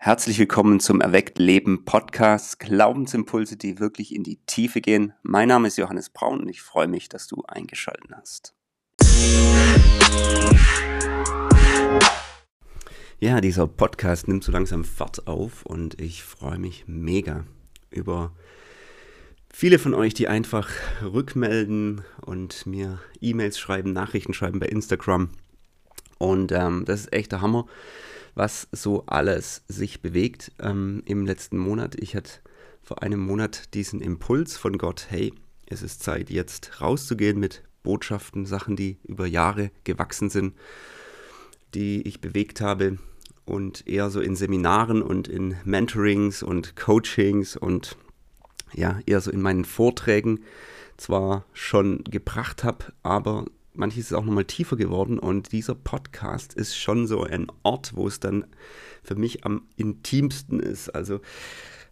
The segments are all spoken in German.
Herzlich willkommen zum Erweckt Leben Podcast, Glaubensimpulse, die wirklich in die Tiefe gehen. Mein Name ist Johannes Braun und ich freue mich, dass du eingeschaltet hast. Ja, dieser Podcast nimmt so langsam Fahrt auf und ich freue mich mega über viele von euch, die einfach rückmelden und mir E-Mails schreiben, Nachrichten schreiben bei Instagram. Und ähm, das ist echt der Hammer was so alles sich bewegt ähm, im letzten Monat. Ich hatte vor einem Monat diesen Impuls von Gott, hey, es ist Zeit jetzt rauszugehen mit Botschaften, Sachen, die über Jahre gewachsen sind, die ich bewegt habe und eher so in Seminaren und in Mentorings und Coachings und ja, eher so in meinen Vorträgen zwar schon gebracht habe, aber manches ist auch nochmal tiefer geworden und dieser Podcast ist schon so ein Ort, wo es dann für mich am intimsten ist. Also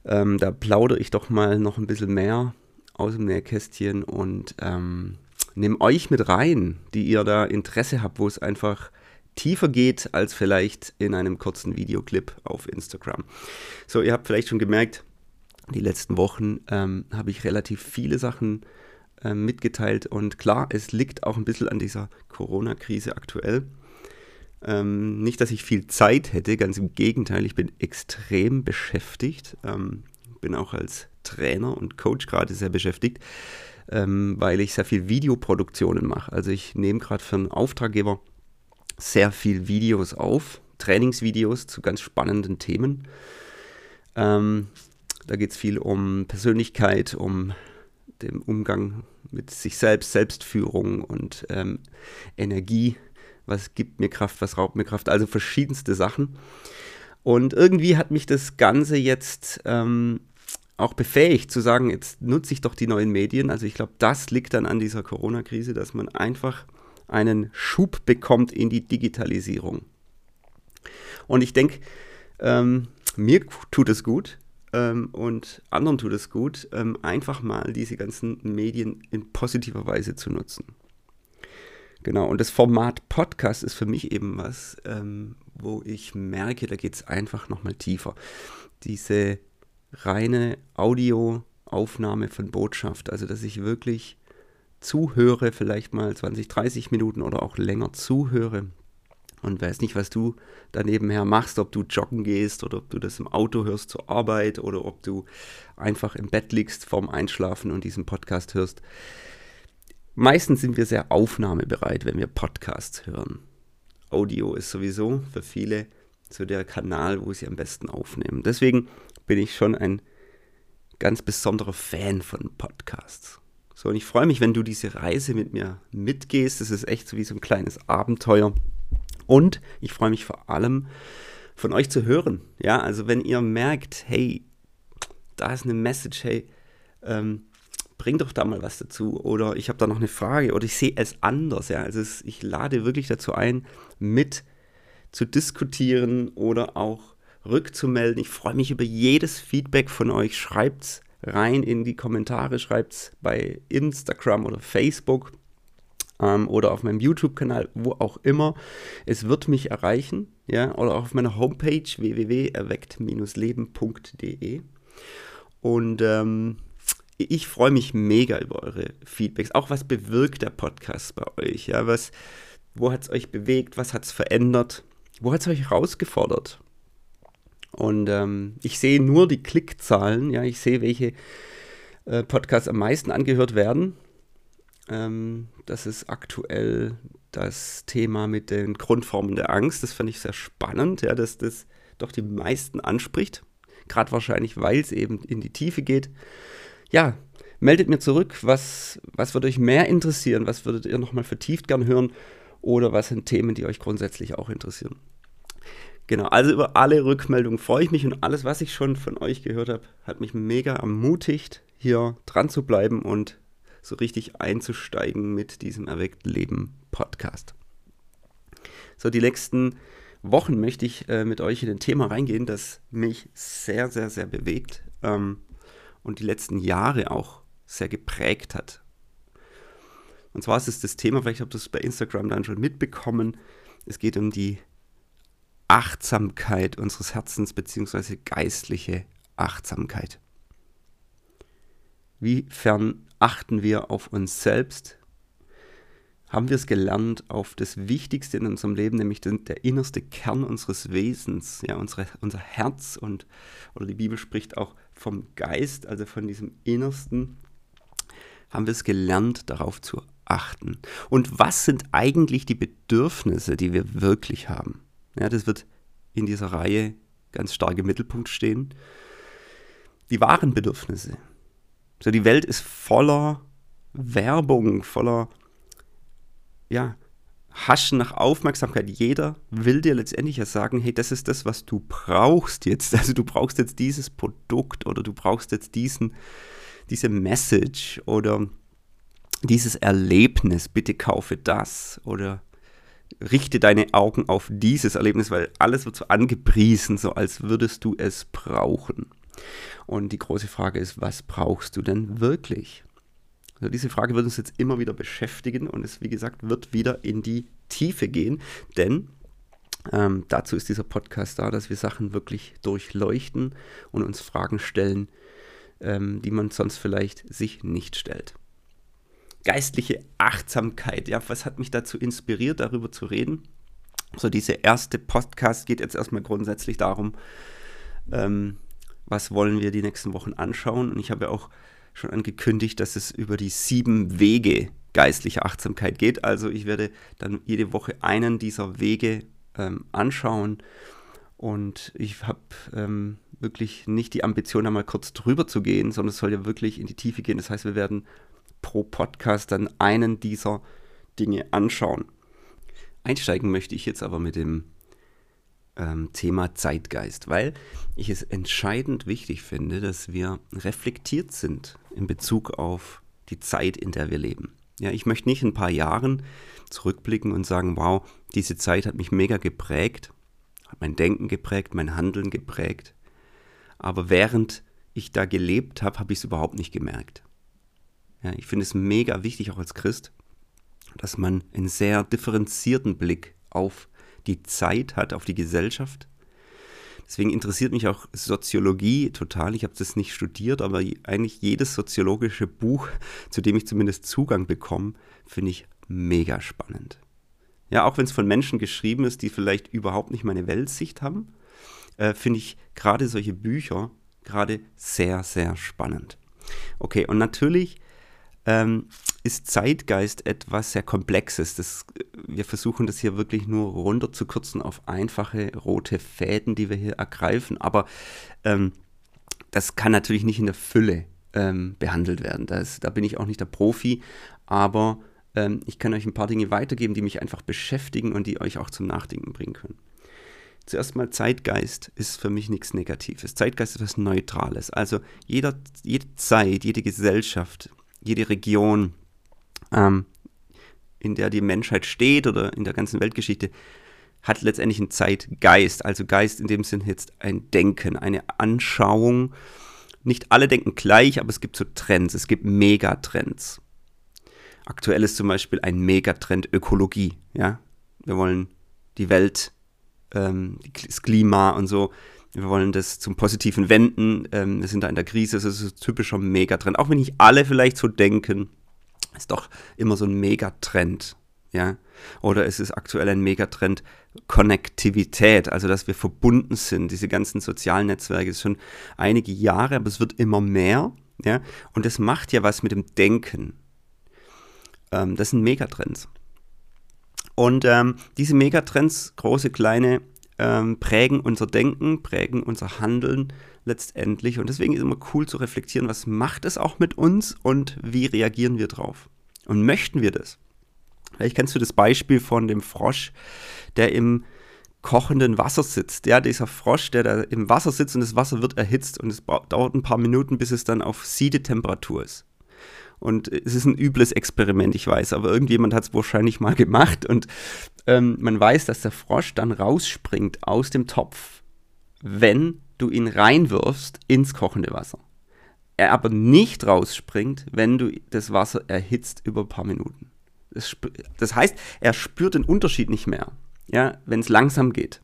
ähm, da plaudere ich doch mal noch ein bisschen mehr aus dem Nähkästchen und ähm, nehme euch mit rein, die ihr da Interesse habt, wo es einfach tiefer geht als vielleicht in einem kurzen Videoclip auf Instagram. So, ihr habt vielleicht schon gemerkt, die letzten Wochen ähm, habe ich relativ viele Sachen äh, mitgeteilt. Und klar, es liegt auch ein bisschen an dieser Corona-Krise aktuell. Ähm, nicht, dass ich viel Zeit hätte, ganz im Gegenteil, ich bin extrem beschäftigt. Ähm, bin auch als Trainer und Coach gerade sehr beschäftigt, ähm, weil ich sehr viel Videoproduktionen mache. Also ich nehme gerade für einen Auftraggeber sehr viel Videos auf, Trainingsvideos zu ganz spannenden Themen. Ähm, da geht es viel um Persönlichkeit, um dem Umgang mit sich selbst, Selbstführung und ähm, Energie. Was gibt mir Kraft, was raubt mir Kraft? Also verschiedenste Sachen. Und irgendwie hat mich das Ganze jetzt ähm, auch befähigt zu sagen, jetzt nutze ich doch die neuen Medien. Also ich glaube, das liegt dann an dieser Corona-Krise, dass man einfach einen Schub bekommt in die Digitalisierung. Und ich denke, ähm, mir tut es gut, ähm, und anderen tut es gut, ähm, einfach mal diese ganzen Medien in positiver Weise zu nutzen. Genau, und das Format Podcast ist für mich eben was, ähm, wo ich merke, da geht es einfach nochmal tiefer. Diese reine Audioaufnahme von Botschaft, also dass ich wirklich zuhöre, vielleicht mal 20, 30 Minuten oder auch länger zuhöre, und weiß nicht, was du da nebenher machst, ob du joggen gehst oder ob du das im Auto hörst zur Arbeit oder ob du einfach im Bett liegst vorm Einschlafen und diesen Podcast hörst. Meistens sind wir sehr aufnahmebereit, wenn wir Podcasts hören. Audio ist sowieso für viele so der Kanal, wo sie am besten aufnehmen. Deswegen bin ich schon ein ganz besonderer Fan von Podcasts. So, und ich freue mich, wenn du diese Reise mit mir mitgehst. Das ist echt so wie so ein kleines Abenteuer. Und ich freue mich vor allem von euch zu hören. Ja, also wenn ihr merkt, hey, da ist eine Message, hey, ähm, bring doch da mal was dazu oder ich habe da noch eine Frage oder ich sehe es anders. Ja, also es, ich lade wirklich dazu ein, mit zu diskutieren oder auch rückzumelden. Ich freue mich über jedes Feedback von euch. Schreibt es rein in die Kommentare, schreibt es bei Instagram oder Facebook ähm, oder auf meinem YouTube-Kanal, wo auch immer. Es wird mich erreichen, ja, oder auch auf meiner Homepage www.erweckt-leben.de. Und ähm, ich freue mich mega über eure Feedbacks. Auch was bewirkt der Podcast bei euch? Ja, was, wo hat es euch bewegt? Was hat es verändert? Wo hat es euch herausgefordert? Und ähm, ich sehe nur die Klickzahlen. Ja, ich sehe, welche äh, Podcasts am meisten angehört werden. Ähm, das ist aktuell das Thema mit den Grundformen der Angst. Das fand ich sehr spannend, ja, dass das doch die meisten anspricht. Gerade wahrscheinlich, weil es eben in die Tiefe geht. Ja, meldet mir zurück, was, was würde euch mehr interessieren, was würdet ihr nochmal vertieft gern hören oder was sind Themen, die euch grundsätzlich auch interessieren. Genau, also über alle Rückmeldungen freue ich mich und alles, was ich schon von euch gehört habe, hat mich mega ermutigt, hier dran zu bleiben und so richtig einzusteigen mit diesem Erweckt Leben Podcast. So, die nächsten Wochen möchte ich äh, mit euch in ein Thema reingehen, das mich sehr, sehr, sehr bewegt ähm, und die letzten Jahre auch sehr geprägt hat. Und zwar ist es das Thema, vielleicht habt ihr es bei Instagram dann schon mitbekommen, es geht um die Achtsamkeit unseres Herzens bzw. geistliche Achtsamkeit. Wiefern achten wir auf uns selbst? Haben wir es gelernt, auf das Wichtigste in unserem Leben, nämlich den, der innerste Kern unseres Wesens, ja, unsere, unser Herz und, oder die Bibel spricht auch vom Geist, also von diesem Innersten, haben wir es gelernt, darauf zu achten. Und was sind eigentlich die Bedürfnisse, die wir wirklich haben? Ja, das wird in dieser Reihe ganz stark im Mittelpunkt stehen. Die wahren Bedürfnisse. So, die Welt ist voller Werbung, voller ja, Haschen nach Aufmerksamkeit. Jeder will dir letztendlich ja sagen, hey, das ist das, was du brauchst jetzt. Also du brauchst jetzt dieses Produkt oder du brauchst jetzt diesen, diese Message oder dieses Erlebnis. Bitte kaufe das oder richte deine Augen auf dieses Erlebnis, weil alles wird so angepriesen, so als würdest du es brauchen. Und die große Frage ist, was brauchst du denn wirklich? Also diese Frage wird uns jetzt immer wieder beschäftigen und es, wie gesagt, wird wieder in die Tiefe gehen, denn ähm, dazu ist dieser Podcast da, dass wir Sachen wirklich durchleuchten und uns Fragen stellen, ähm, die man sonst vielleicht sich nicht stellt. Geistliche Achtsamkeit, ja, was hat mich dazu inspiriert, darüber zu reden? So, dieser erste Podcast geht jetzt erstmal grundsätzlich darum, ähm, was wollen wir die nächsten Wochen anschauen. Und ich habe ja auch schon angekündigt, dass es über die sieben Wege geistlicher Achtsamkeit geht. Also ich werde dann jede Woche einen dieser Wege ähm, anschauen. Und ich habe ähm, wirklich nicht die Ambition, da mal kurz drüber zu gehen, sondern es soll ja wirklich in die Tiefe gehen. Das heißt, wir werden pro Podcast dann einen dieser Dinge anschauen. Einsteigen möchte ich jetzt aber mit dem ähm, Thema Zeitgeist, weil ich es entscheidend wichtig finde, dass wir reflektiert sind in Bezug auf die Zeit, in der wir leben. Ja, ich möchte nicht in ein paar Jahren zurückblicken und sagen, wow, diese Zeit hat mich mega geprägt, hat mein Denken geprägt, mein Handeln geprägt. Aber während ich da gelebt habe, habe ich es überhaupt nicht gemerkt. Ja, ich finde es mega wichtig, auch als Christ, dass man einen sehr differenzierten Blick auf die Zeit hat, auf die Gesellschaft. Deswegen interessiert mich auch Soziologie total. Ich habe das nicht studiert, aber eigentlich jedes soziologische Buch, zu dem ich zumindest Zugang bekomme, finde ich mega spannend. Ja, auch wenn es von Menschen geschrieben ist, die vielleicht überhaupt nicht meine Weltsicht haben, äh, finde ich gerade solche Bücher gerade sehr, sehr spannend. Okay, und natürlich ähm, ist Zeitgeist etwas sehr Komplexes. Das, wir versuchen das hier wirklich nur runterzukürzen auf einfache rote Fäden, die wir hier ergreifen. Aber ähm, das kann natürlich nicht in der Fülle ähm, behandelt werden. Das, da bin ich auch nicht der Profi. Aber ähm, ich kann euch ein paar Dinge weitergeben, die mich einfach beschäftigen und die euch auch zum Nachdenken bringen können. Zuerst mal Zeitgeist ist für mich nichts Negatives. Zeitgeist ist etwas Neutrales. Also jeder, jede Zeit, jede Gesellschaft, jede Region, ähm, in der die Menschheit steht oder in der ganzen Weltgeschichte, hat letztendlich einen Zeitgeist. Also Geist in dem Sinn jetzt ein Denken, eine Anschauung. Nicht alle denken gleich, aber es gibt so Trends, es gibt Megatrends. Aktuell ist zum Beispiel ein Megatrend Ökologie. Ja? Wir wollen die Welt, ähm, das Klima und so wir wollen das zum Positiven wenden. Ähm, wir sind da in der Krise. Das ist ein typischer Megatrend. Auch wenn nicht alle vielleicht so denken, ist doch immer so ein Megatrend. Ja? Oder es ist aktuell ein Megatrend Konnektivität, also dass wir verbunden sind. Diese ganzen sozialen Netzwerke ist schon einige Jahre, aber es wird immer mehr. Ja? Und das macht ja was mit dem Denken. Ähm, das sind Megatrends. Und ähm, diese Megatrends, große, kleine, ähm, prägen unser Denken, prägen unser Handeln letztendlich. Und deswegen ist immer cool zu reflektieren, was macht es auch mit uns und wie reagieren wir drauf? Und möchten wir das? Vielleicht kennst du das Beispiel von dem Frosch, der im kochenden Wasser sitzt. Ja, dieser Frosch, der da im Wasser sitzt und das Wasser wird erhitzt und es dauert ein paar Minuten, bis es dann auf Siedetemperatur ist. Und es ist ein übles Experiment, ich weiß, aber irgendjemand hat es wahrscheinlich mal gemacht und ähm, man weiß, dass der Frosch dann rausspringt aus dem Topf, wenn du ihn reinwirfst ins kochende Wasser. Er aber nicht rausspringt, wenn du das Wasser erhitzt über ein paar Minuten. Das, das heißt, er spürt den Unterschied nicht mehr, ja, wenn es langsam geht.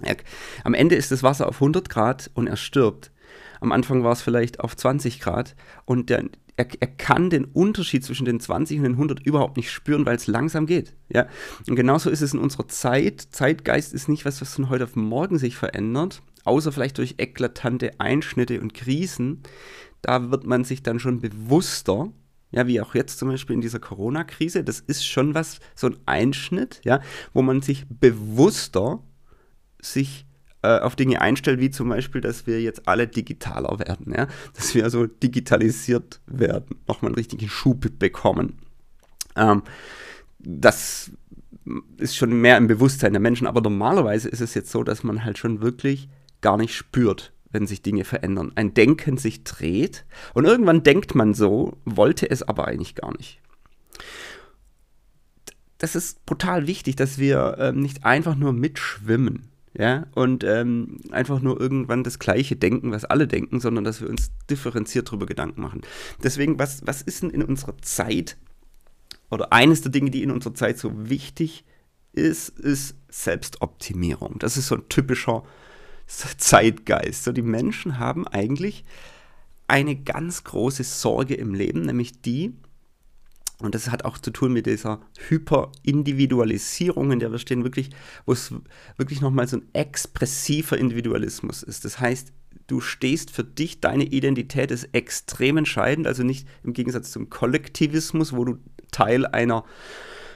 Er, am Ende ist das Wasser auf 100 Grad und er stirbt. Am Anfang war es vielleicht auf 20 Grad und der, er, er, kann den Unterschied zwischen den 20 und den 100 überhaupt nicht spüren, weil es langsam geht. Ja? Und genauso ist es in unserer Zeit. Zeitgeist ist nicht was, was von heute auf morgen sich verändert, außer vielleicht durch eklatante Einschnitte und Krisen. Da wird man sich dann schon bewusster, ja, wie auch jetzt zum Beispiel in dieser Corona-Krise. Das ist schon was, so ein Einschnitt, ja, wo man sich bewusster sich äh, auf Dinge einstellt, wie zum Beispiel, dass wir jetzt alle digitaler werden, ja? dass wir also digitalisiert werden, nochmal einen richtigen Schub bekommen. Ähm, das ist schon mehr im Bewusstsein der Menschen, aber normalerweise ist es jetzt so, dass man halt schon wirklich gar nicht spürt, wenn sich Dinge verändern. Ein Denken sich dreht und irgendwann denkt man so, wollte es aber eigentlich gar nicht. Das ist brutal wichtig, dass wir ähm, nicht einfach nur mitschwimmen ja, und ähm, einfach nur irgendwann das Gleiche denken, was alle denken, sondern dass wir uns differenziert darüber Gedanken machen. Deswegen, was, was ist denn in unserer Zeit oder eines der Dinge, die in unserer Zeit so wichtig ist, ist Selbstoptimierung. Das ist so ein typischer Zeitgeist. So, die Menschen haben eigentlich eine ganz große Sorge im Leben, nämlich die, und das hat auch zu tun mit dieser Hyperindividualisierung, in der wir stehen, wirklich, wo es wirklich nochmal so ein expressiver Individualismus ist. Das heißt, du stehst für dich, deine Identität ist extrem entscheidend, also nicht im Gegensatz zum Kollektivismus, wo du Teil einer,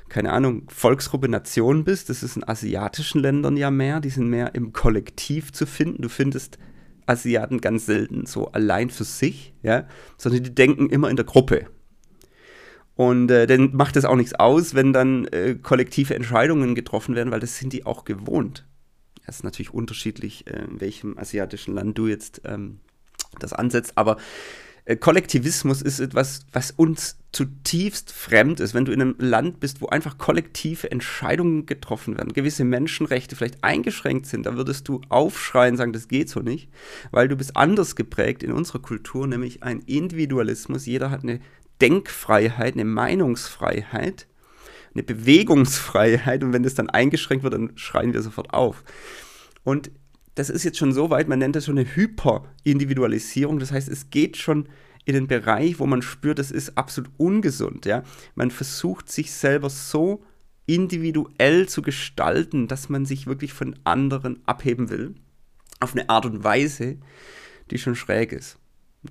keine Ahnung, Volksgruppe, Nation bist. Das ist in asiatischen Ländern ja mehr, die sind mehr im Kollektiv zu finden. Du findest Asiaten ganz selten so allein für sich, ja, sondern die denken immer in der Gruppe. Und äh, dann macht es auch nichts aus, wenn dann äh, kollektive Entscheidungen getroffen werden, weil das sind die auch gewohnt. Es ist natürlich unterschiedlich, äh, in welchem asiatischen Land du jetzt ähm, das ansetzt, aber äh, Kollektivismus ist etwas, was uns zutiefst fremd ist. Wenn du in einem Land bist, wo einfach kollektive Entscheidungen getroffen werden, gewisse Menschenrechte vielleicht eingeschränkt sind, da würdest du aufschreien, sagen, das geht so nicht, weil du bist anders geprägt in unserer Kultur, nämlich ein Individualismus. Jeder hat eine Denkfreiheit, eine Meinungsfreiheit, eine Bewegungsfreiheit und wenn das dann eingeschränkt wird, dann schreien wir sofort auf. Und das ist jetzt schon so weit, man nennt das schon eine Hyperindividualisierung, das heißt, es geht schon in den Bereich, wo man spürt, das ist absolut ungesund. Ja? Man versucht sich selber so individuell zu gestalten, dass man sich wirklich von anderen abheben will, auf eine Art und Weise, die schon schräg ist.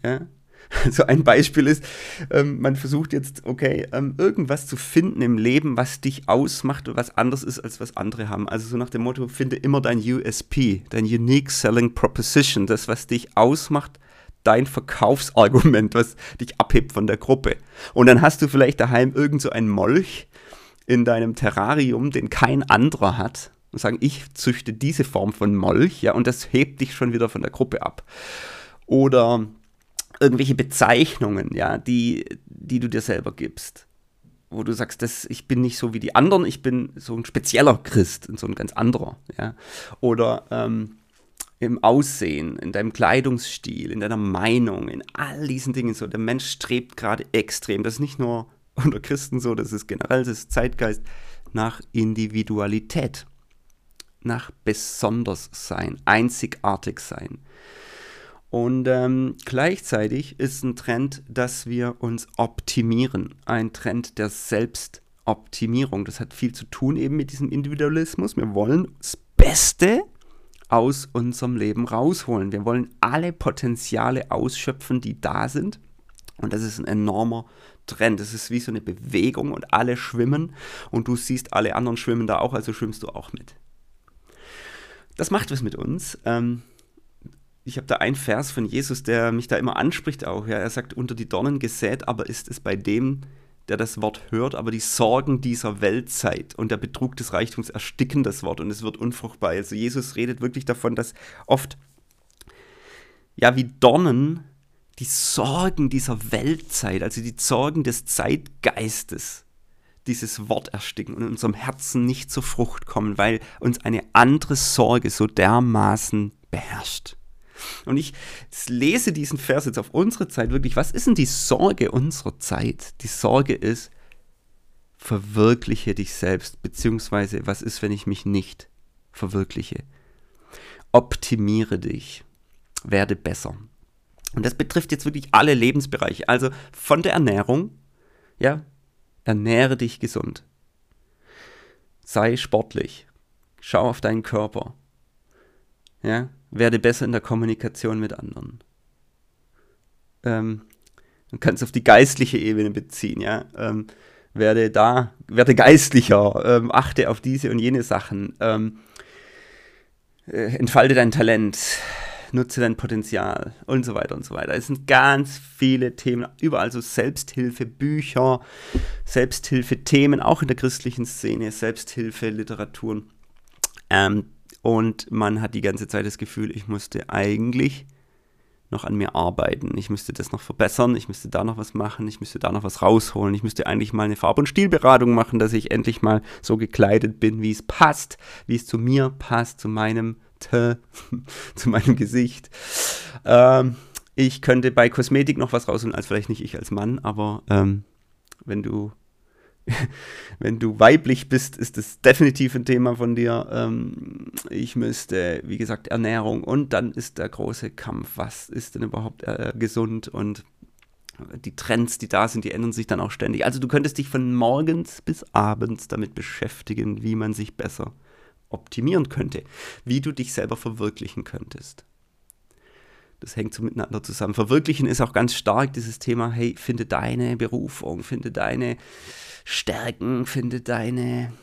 Ja? So ein Beispiel ist, ähm, man versucht jetzt, okay, ähm, irgendwas zu finden im Leben, was dich ausmacht und was anders ist, als was andere haben. Also so nach dem Motto, finde immer dein USP, dein Unique Selling Proposition, das, was dich ausmacht, dein Verkaufsargument, was dich abhebt von der Gruppe. Und dann hast du vielleicht daheim irgend so einen Molch in deinem Terrarium, den kein anderer hat. Und sagen, ich züchte diese Form von Molch, ja, und das hebt dich schon wieder von der Gruppe ab. Oder irgendwelche Bezeichnungen, ja, die, die du dir selber gibst. Wo du sagst, das, ich bin nicht so wie die anderen, ich bin so ein spezieller Christ, so ein ganz anderer, ja. Oder ähm, im Aussehen, in deinem Kleidungsstil, in deiner Meinung, in all diesen Dingen so. Der Mensch strebt gerade extrem. Das ist nicht nur unter Christen so, das ist generell, das ist Zeitgeist, nach Individualität, nach Besonderssein, einzigartig sein. Und ähm, gleichzeitig ist ein Trend, dass wir uns optimieren. Ein Trend der Selbstoptimierung. Das hat viel zu tun eben mit diesem Individualismus. Wir wollen das Beste aus unserem Leben rausholen. Wir wollen alle Potenziale ausschöpfen, die da sind. Und das ist ein enormer Trend. Das ist wie so eine Bewegung und alle schwimmen und du siehst, alle anderen schwimmen da auch, also schwimmst du auch mit. Das macht was mit uns. Ähm, ich habe da einen Vers von Jesus, der mich da immer anspricht auch. Ja. Er sagt, unter die Dornen gesät, aber ist es bei dem, der das Wort hört, aber die Sorgen dieser Weltzeit und der Betrug des Reichtums ersticken das Wort und es wird unfruchtbar. Also Jesus redet wirklich davon, dass oft, ja, wie Dornen die Sorgen dieser Weltzeit, also die Sorgen des Zeitgeistes, dieses Wort ersticken und in unserem Herzen nicht zur Frucht kommen, weil uns eine andere Sorge so dermaßen beherrscht. Und ich lese diesen Vers jetzt auf unsere Zeit wirklich. Was ist denn die Sorge unserer Zeit? Die Sorge ist, verwirkliche dich selbst, beziehungsweise was ist, wenn ich mich nicht verwirkliche? optimiere dich, werde besser. Und das betrifft jetzt wirklich alle Lebensbereiche. Also von der Ernährung, ja, ernähre dich gesund. Sei sportlich. Schau auf deinen Körper. Ja, werde besser in der Kommunikation mit anderen. Ähm, du kannst auf die geistliche Ebene beziehen, ja. Ähm, werde da, werde geistlicher, ähm, achte auf diese und jene Sachen. Ähm, äh, entfalte dein Talent, nutze dein Potenzial und so weiter und so weiter. Es sind ganz viele Themen, überall so Selbsthilfebücher, Selbsthilfethemen, auch in der christlichen Szene, Selbsthilfeliteraturen. Ähm, und man hat die ganze Zeit das Gefühl, ich musste eigentlich noch an mir arbeiten. Ich müsste das noch verbessern, ich müsste da noch was machen, ich müsste da noch was rausholen, ich müsste eigentlich mal eine Farb- und Stilberatung machen, dass ich endlich mal so gekleidet bin, wie es passt, wie es zu mir passt, zu meinem T, zu meinem Gesicht. Ähm, ich könnte bei Kosmetik noch was rausholen, als vielleicht nicht ich als Mann, aber ähm, wenn du wenn du weiblich bist, ist es definitiv ein Thema von dir. Ähm, ich müsste, wie gesagt, Ernährung und dann ist der große Kampf, was ist denn überhaupt äh, gesund und die Trends, die da sind, die ändern sich dann auch ständig. Also du könntest dich von morgens bis abends damit beschäftigen, wie man sich besser optimieren könnte, wie du dich selber verwirklichen könntest. Das hängt so miteinander zusammen. Verwirklichen ist auch ganz stark dieses Thema, hey, finde deine Berufung, finde deine Stärken, finde deine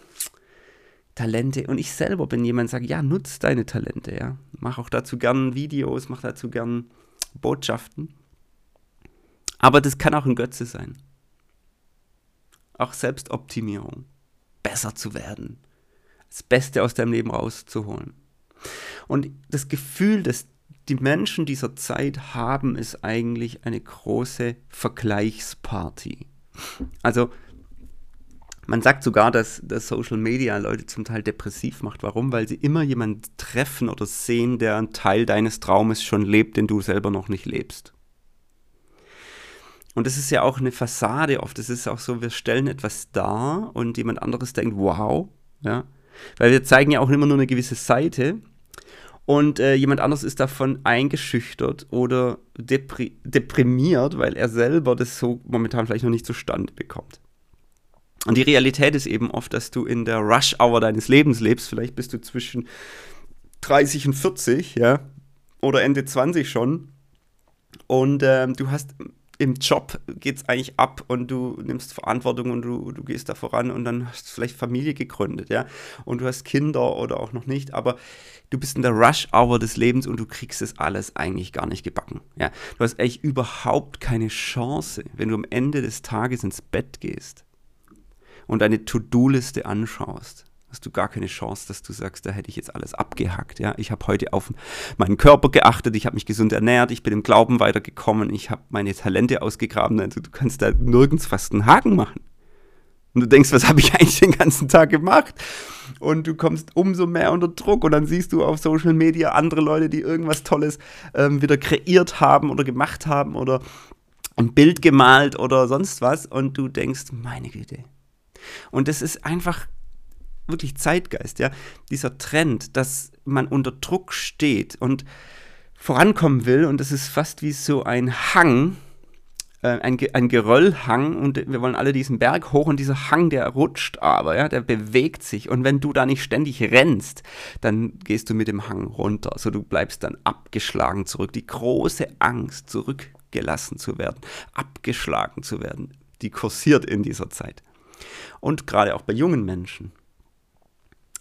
Talente. Und ich selber bin jemand, sagt, ja, nutz deine Talente, ja. Mach auch dazu gern Videos, mach dazu gern Botschaften. Aber das kann auch ein Götze sein. Auch Selbstoptimierung. Besser zu werden. Das Beste aus deinem Leben rauszuholen. Und das Gefühl, das die Menschen dieser Zeit haben, ist eigentlich eine große Vergleichsparty. Also man sagt sogar, dass, dass Social Media Leute zum Teil depressiv macht. Warum? Weil sie immer jemanden treffen oder sehen, der einen Teil deines Traumes schon lebt, den du selber noch nicht lebst. Und das ist ja auch eine Fassade oft. Das ist auch so, wir stellen etwas dar und jemand anderes denkt, wow, ja. Weil wir zeigen ja auch immer nur eine gewisse Seite und äh, jemand anderes ist davon eingeschüchtert oder depri deprimiert, weil er selber das so momentan vielleicht noch nicht zustande bekommt. Und die Realität ist eben oft, dass du in der Rush-Hour deines Lebens lebst. Vielleicht bist du zwischen 30 und 40, ja, oder Ende 20 schon. Und äh, du hast im Job geht es eigentlich ab und du nimmst Verantwortung und du, du gehst da voran und dann hast du vielleicht Familie gegründet, ja. Und du hast Kinder oder auch noch nicht, aber du bist in der Rush-Hour des Lebens und du kriegst es alles eigentlich gar nicht gebacken, ja. Du hast eigentlich überhaupt keine Chance, wenn du am Ende des Tages ins Bett gehst und deine To-Do-Liste anschaust, hast du gar keine Chance, dass du sagst, da hätte ich jetzt alles abgehackt. Ja, ich habe heute auf meinen Körper geachtet, ich habe mich gesund ernährt, ich bin im Glauben weitergekommen, ich habe meine Talente ausgegraben. Also du kannst da nirgends fast einen Haken machen. Und du denkst, was habe ich eigentlich den ganzen Tag gemacht? Und du kommst umso mehr unter Druck und dann siehst du auf Social Media andere Leute, die irgendwas Tolles ähm, wieder kreiert haben oder gemacht haben oder ein Bild gemalt oder sonst was und du denkst, meine Güte, und das ist einfach wirklich Zeitgeist, ja. Dieser Trend, dass man unter Druck steht und vorankommen will und das ist fast wie so ein Hang, äh, ein, ein Geröllhang und wir wollen alle diesen Berg hoch und dieser Hang, der rutscht aber, ja, der bewegt sich und wenn du da nicht ständig rennst, dann gehst du mit dem Hang runter, so also du bleibst dann abgeschlagen zurück. Die große Angst, zurückgelassen zu werden, abgeschlagen zu werden, die kursiert in dieser Zeit und gerade auch bei jungen Menschen.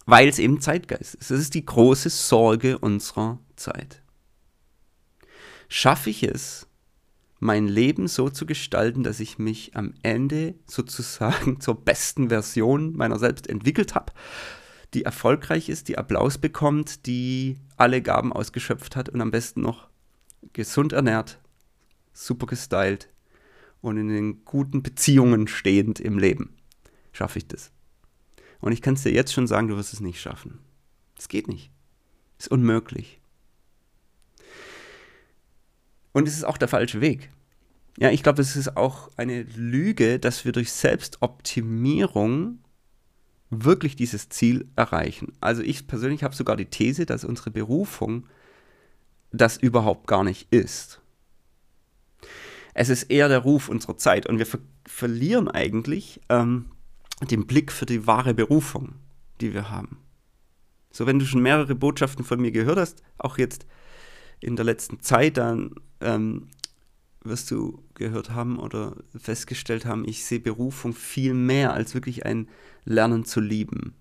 Weil es eben Zeitgeist ist. Es ist die große Sorge unserer Zeit. Schaffe ich es, mein Leben so zu gestalten, dass ich mich am Ende sozusagen zur besten Version meiner selbst entwickelt habe, die erfolgreich ist, die Applaus bekommt, die alle Gaben ausgeschöpft hat und am besten noch gesund ernährt, super gestylt und in den guten Beziehungen stehend im Leben schaffe ich das. Und ich kann es dir jetzt schon sagen, du wirst es nicht schaffen. Es geht nicht. Es ist unmöglich. Und es ist auch der falsche Weg. Ja, ich glaube, es ist auch eine Lüge, dass wir durch Selbstoptimierung wirklich dieses Ziel erreichen. Also ich persönlich habe sogar die These, dass unsere Berufung das überhaupt gar nicht ist. Es ist eher der Ruf unserer Zeit und wir ver verlieren eigentlich ähm, den Blick für die wahre Berufung, die wir haben. So, wenn du schon mehrere Botschaften von mir gehört hast, auch jetzt in der letzten Zeit, dann ähm, wirst du gehört haben oder festgestellt haben, ich sehe Berufung viel mehr als wirklich ein Lernen zu lieben.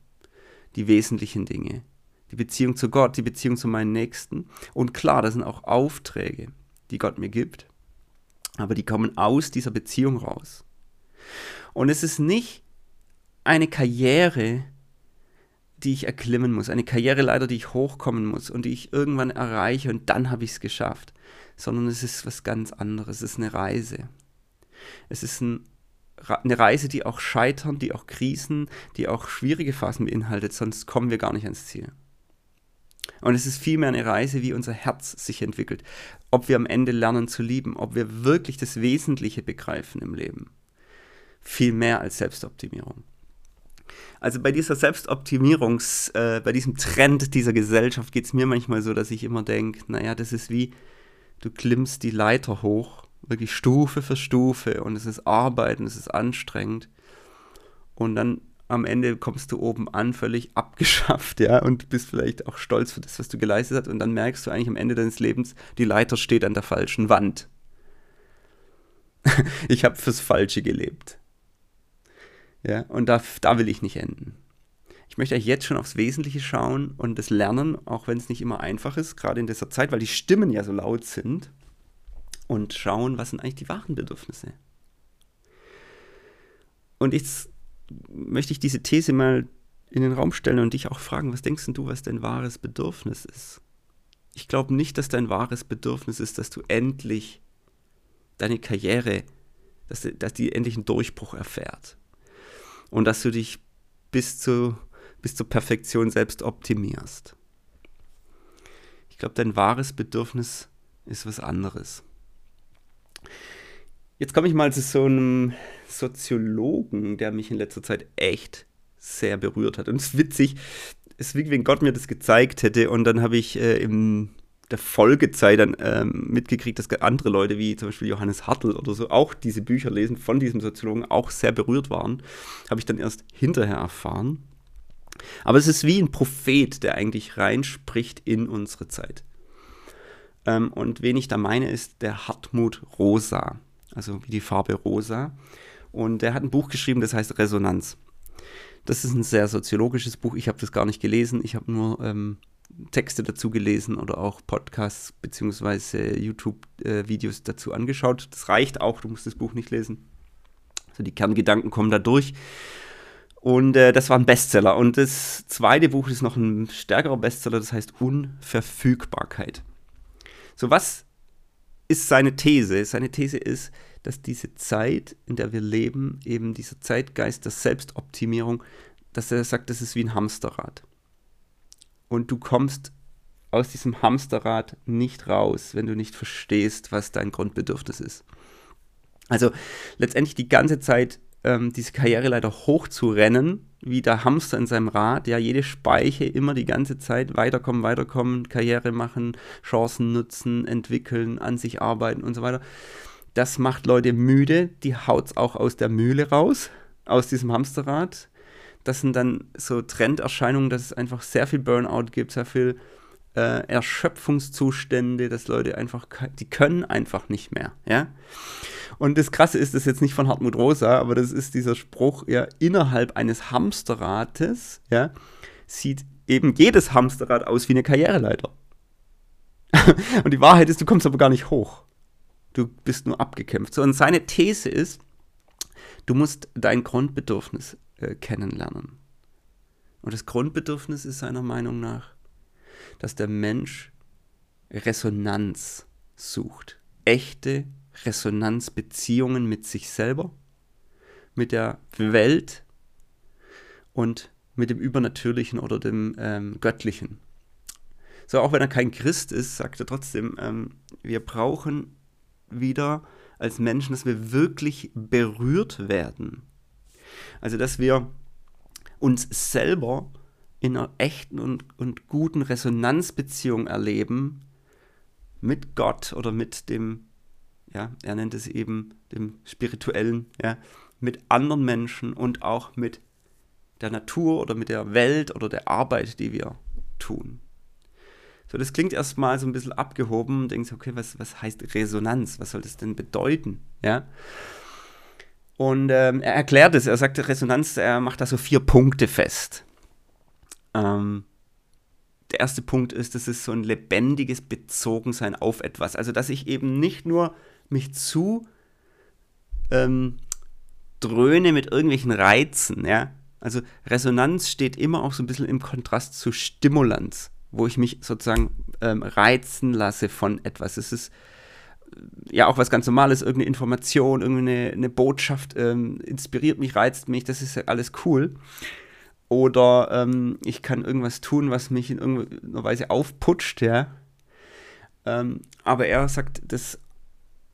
Die wesentlichen Dinge. Die Beziehung zu Gott, die Beziehung zu meinen Nächsten. Und klar, das sind auch Aufträge, die Gott mir gibt. Aber die kommen aus dieser Beziehung raus. Und es ist nicht eine Karriere, die ich erklimmen muss, eine Karriereleiter, die ich hochkommen muss und die ich irgendwann erreiche und dann habe ich es geschafft, sondern es ist was ganz anderes, es ist eine Reise. Es ist ein, eine Reise, die auch Scheitern, die auch Krisen, die auch schwierige Phasen beinhaltet, sonst kommen wir gar nicht ans Ziel. Und es ist vielmehr eine Reise, wie unser Herz sich entwickelt, ob wir am Ende lernen zu lieben, ob wir wirklich das Wesentliche begreifen im Leben. Viel mehr als Selbstoptimierung. Also bei dieser Selbstoptimierungs, äh, bei diesem Trend dieser Gesellschaft geht es mir manchmal so, dass ich immer denke, naja, das ist wie, du klimmst die Leiter hoch, wirklich Stufe für Stufe und es ist Arbeit und es ist anstrengend. Und dann am Ende kommst du oben an, völlig abgeschafft, ja, und bist vielleicht auch stolz für das, was du geleistet hast. Und dann merkst du eigentlich am Ende deines Lebens, die Leiter steht an der falschen Wand. ich habe fürs Falsche gelebt. Ja, und da, da will ich nicht enden. Ich möchte eigentlich jetzt schon aufs Wesentliche schauen und das lernen, auch wenn es nicht immer einfach ist, gerade in dieser Zeit, weil die Stimmen ja so laut sind. Und schauen, was sind eigentlich die wahren Bedürfnisse. Und jetzt möchte ich diese These mal in den Raum stellen und dich auch fragen, was denkst du, was dein wahres Bedürfnis ist? Ich glaube nicht, dass dein wahres Bedürfnis ist, dass du endlich deine Karriere, dass, dass die endlich einen Durchbruch erfährt und dass du dich bis, zu, bis zur Perfektion selbst optimierst. Ich glaube, dein wahres Bedürfnis ist was anderes. Jetzt komme ich mal zu so einem Soziologen, der mich in letzter Zeit echt sehr berührt hat. Und es ist witzig, es ist wie wenn Gott mir das gezeigt hätte und dann habe ich äh, im der Folgezeit dann ähm, mitgekriegt, dass andere Leute wie zum Beispiel Johannes Hartl oder so auch diese Bücher lesen von diesem Soziologen auch sehr berührt waren. Habe ich dann erst hinterher erfahren. Aber es ist wie ein Prophet, der eigentlich reinspricht in unsere Zeit. Ähm, und wen ich da meine, ist der Hartmut Rosa, also wie die Farbe Rosa. Und der hat ein Buch geschrieben, das heißt Resonanz. Das ist ein sehr soziologisches Buch. Ich habe das gar nicht gelesen. Ich habe nur ähm, Texte dazu gelesen oder auch Podcasts bzw. YouTube-Videos dazu angeschaut. Das reicht auch, du musst das Buch nicht lesen. Also die Kerngedanken kommen da durch. Und äh, das war ein Bestseller. Und das zweite Buch ist noch ein stärkerer Bestseller, das heißt Unverfügbarkeit. So, was ist seine These? Seine These ist, dass diese Zeit, in der wir leben, eben dieser Zeitgeist der Selbstoptimierung, dass er sagt, das ist wie ein Hamsterrad und du kommst aus diesem Hamsterrad nicht raus, wenn du nicht verstehst, was dein Grundbedürfnis ist. Also letztendlich die ganze Zeit ähm, diese Karriereleiter hochzurennen, wie der Hamster in seinem Rad, ja, jede Speiche immer die ganze Zeit weiterkommen, weiterkommen, Karriere machen, Chancen nutzen, entwickeln, an sich arbeiten und so weiter. Das macht Leute müde, die haut es auch aus der Mühle raus, aus diesem Hamsterrad das sind dann so Trenderscheinungen, dass es einfach sehr viel Burnout gibt, sehr viel äh, Erschöpfungszustände, dass Leute einfach, die können einfach nicht mehr, ja. Und das Krasse ist, das ist jetzt nicht von Hartmut Rosa, aber das ist dieser Spruch, ja, innerhalb eines Hamsterrates, ja, sieht eben jedes Hamsterrad aus wie eine Karriereleiter. und die Wahrheit ist, du kommst aber gar nicht hoch. Du bist nur abgekämpft. So, und seine These ist, du musst dein Grundbedürfnis äh, kennenlernen. Und das Grundbedürfnis ist seiner Meinung nach, dass der Mensch Resonanz sucht. Echte Resonanzbeziehungen mit sich selber, mit der Welt und mit dem Übernatürlichen oder dem ähm, Göttlichen. So, auch wenn er kein Christ ist, sagt er trotzdem, ähm, wir brauchen wieder als Menschen, dass wir wirklich berührt werden also, dass wir uns selber in einer echten und, und guten Resonanzbeziehung erleben mit Gott oder mit dem, ja, er nennt es eben dem Spirituellen, ja, mit anderen Menschen und auch mit der Natur oder mit der Welt oder der Arbeit, die wir tun. So, das klingt erstmal so ein bisschen abgehoben und denkst, okay, was, was heißt Resonanz? Was soll das denn bedeuten? Ja. Und ähm, er erklärt es, er sagt, Resonanz, er macht da so vier Punkte fest. Ähm, der erste Punkt ist, das ist so ein lebendiges Bezogensein auf etwas. Also, dass ich eben nicht nur mich zu ähm, dröhne mit irgendwelchen Reizen, ja. Also Resonanz steht immer auch so ein bisschen im Kontrast zu Stimulanz, wo ich mich sozusagen ähm, reizen lasse von etwas. Es ist ja auch was ganz Normales, irgendeine Information, irgendeine eine Botschaft ähm, inspiriert mich, reizt mich, das ist ja alles cool. Oder ähm, ich kann irgendwas tun, was mich in irgendeiner Weise aufputscht, ja. Ähm, aber er sagt, das